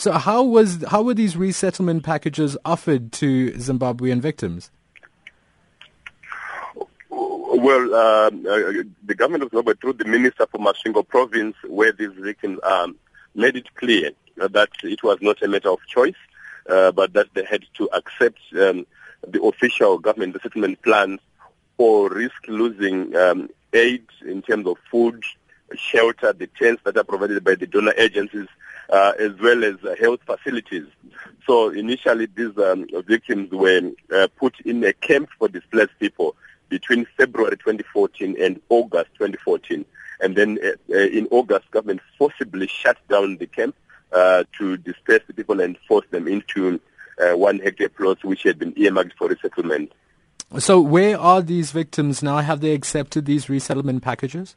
So how was how were these resettlement packages offered to Zimbabwean victims? Well, uh, uh, the government of Zimbabwe, through the Minister for Masvingo province, where these victims um, made it clear that it was not a matter of choice, uh, but that they had to accept um, the official government settlement plans or risk losing um, aid in terms of food, shelter, the tents that are provided by the donor agencies, uh, as well as health facilities. So initially these um, victims were uh, put in a camp for displaced people between February 2014 and August 2014. And then uh, uh, in August, government forcibly shut down the camp uh, to disperse the people and force them into uh, one hectare plots which had been earmarked for resettlement. So where are these victims now? Have they accepted these resettlement packages?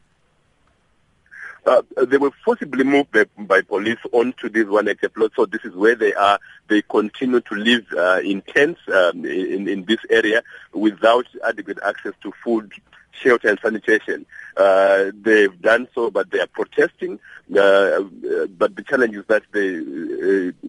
Uh, they were forcibly moved by, by, police onto this one plot. So this is where they are. They continue to live uh, in tents um, in, in this area without adequate access to food, shelter, and sanitation. Uh, they've done so, but they are protesting. Uh, uh, but the challenge is that the uh,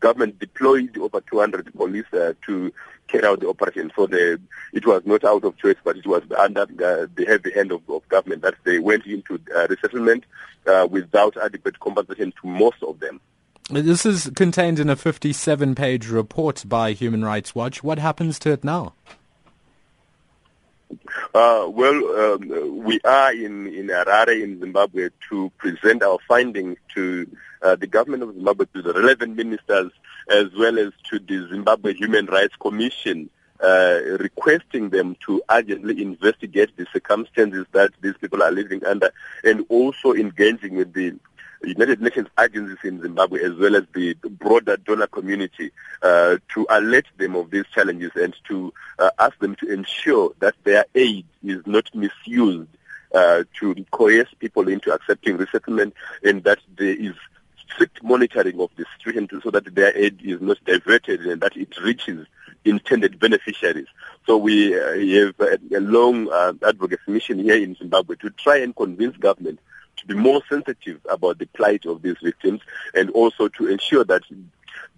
government deployed over 200 police to carry out the operation. So the, it was not out of choice, but it was under uh, the heavy hand of, of, government that they went into uh, resettlement uh, without adequate compensation to most of them. This is contained in a 57-page report by Human Rights Watch. What happens to it now? Uh, well, um, we are in, in Harare in Zimbabwe to present our findings to uh, the government of Zimbabwe, to the relevant ministers, as well as to the Zimbabwe Human Rights Commission, uh, requesting them to urgently investigate the circumstances that these people are living under and also engaging with the United Nations agencies in Zimbabwe as well as the broader donor community uh, to alert them of these challenges and to uh, ask them to ensure that their aid is not misused uh, to coerce people into accepting resettlement and that there is strict monitoring of the situation so that their aid is not diverted and that it reaches intended beneficiaries. So we uh, have a, a long uh, advocacy mission here in Zimbabwe to try and convince government to be more sensitive about the plight of these victims and also to ensure that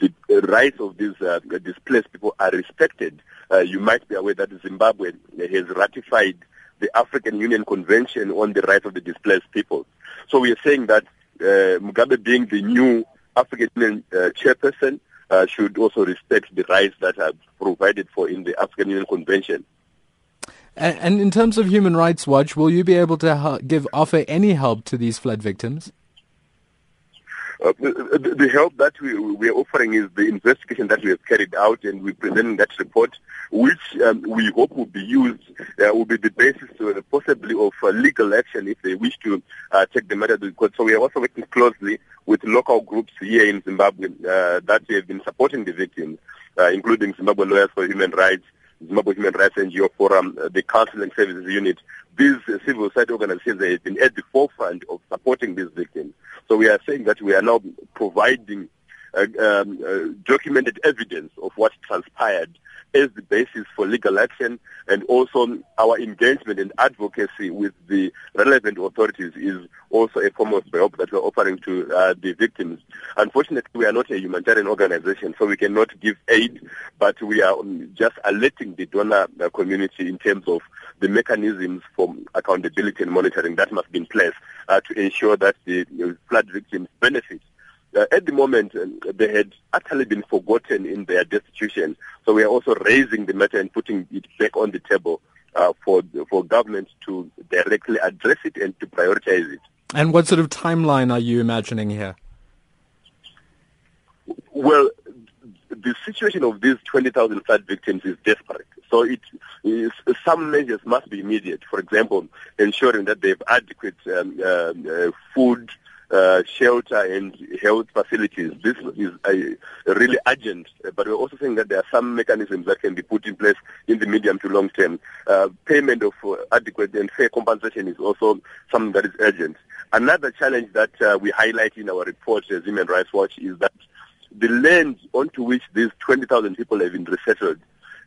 the rights of these uh, displaced people are respected. Uh, you might be aware that Zimbabwe has ratified the African Union Convention on the Rights of the Displaced People. So we are saying that uh, Mugabe being the new African Union uh, chairperson uh, should also respect the rights that are provided for in the African Union Convention. And in terms of Human Rights Watch, will you be able to give offer any help to these flood victims? Uh, the, the, help that we, we, are offering is the investigation that we have carried out and we present that report, which um, we hope will be used, uh, will be the basis uh, possibly of uh, legal action if they wish to uh, take the matter to court. So we are also working closely with local groups here in Zimbabwe uh, that have been supporting the victims, including Zimbabwe Lawyers for Human Rights, Zimbabwe Human Rights NGO Forum, the Counseling Services Unit. These civil society organizations have been at the forefront of supporting these victims. So we are saying that we are now providing uh, um, uh, documented evidence of what transpired as the basis for legal action and also our engagement and advocacy with the relevant authorities is also a form of help that we're offering to uh, the victims. Unfortunately, we are not a humanitarian organization, so we cannot give aid, but we are just alerting the donor uh, community in terms of the mechanisms for accountability and monitoring that must be in place uh, to ensure that the flood victims benefit uh, at the moment, uh, they had utterly been forgotten in their destitution. So we are also raising the matter and putting it back on the table uh, for for government to directly address it and to prioritize it. And what sort of timeline are you imagining here? Well, the situation of these 20,000 flood victims is desperate. So it is, some measures must be immediate. For example, ensuring that they have adequate um, uh, uh, food, uh, shelter and health facilities. This is a, really urgent, but we're also saying that there are some mechanisms that can be put in place in the medium to long term. Uh, payment of uh, adequate and fair compensation is also something that is urgent. Another challenge that uh, we highlight in our report as Human Rights Watch is that the land onto which these 20,000 people have been resettled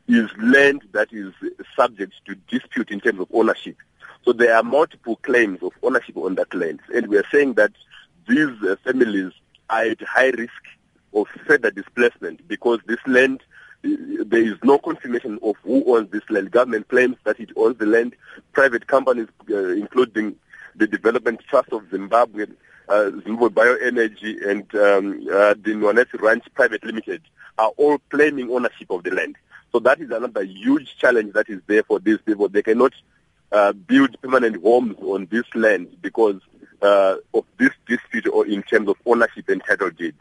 is land that is subject to dispute in terms of ownership. So there are multiple claims of ownership on that land. And we are saying that these uh, families are at high risk of further displacement because this land there is no confirmation of who owns this land. Government claims that it owns the land. Private companies, uh, including the Development Trust of Zimbabwe, uh, Zimbabwe Bioenergy, and um, uh, the Nuanetsi Ranch Private Limited, are all claiming ownership of the land. So that is another huge challenge that is there for these people. They cannot uh, build permanent homes on this land because uh, of this dispute or in terms of ownership and title deed.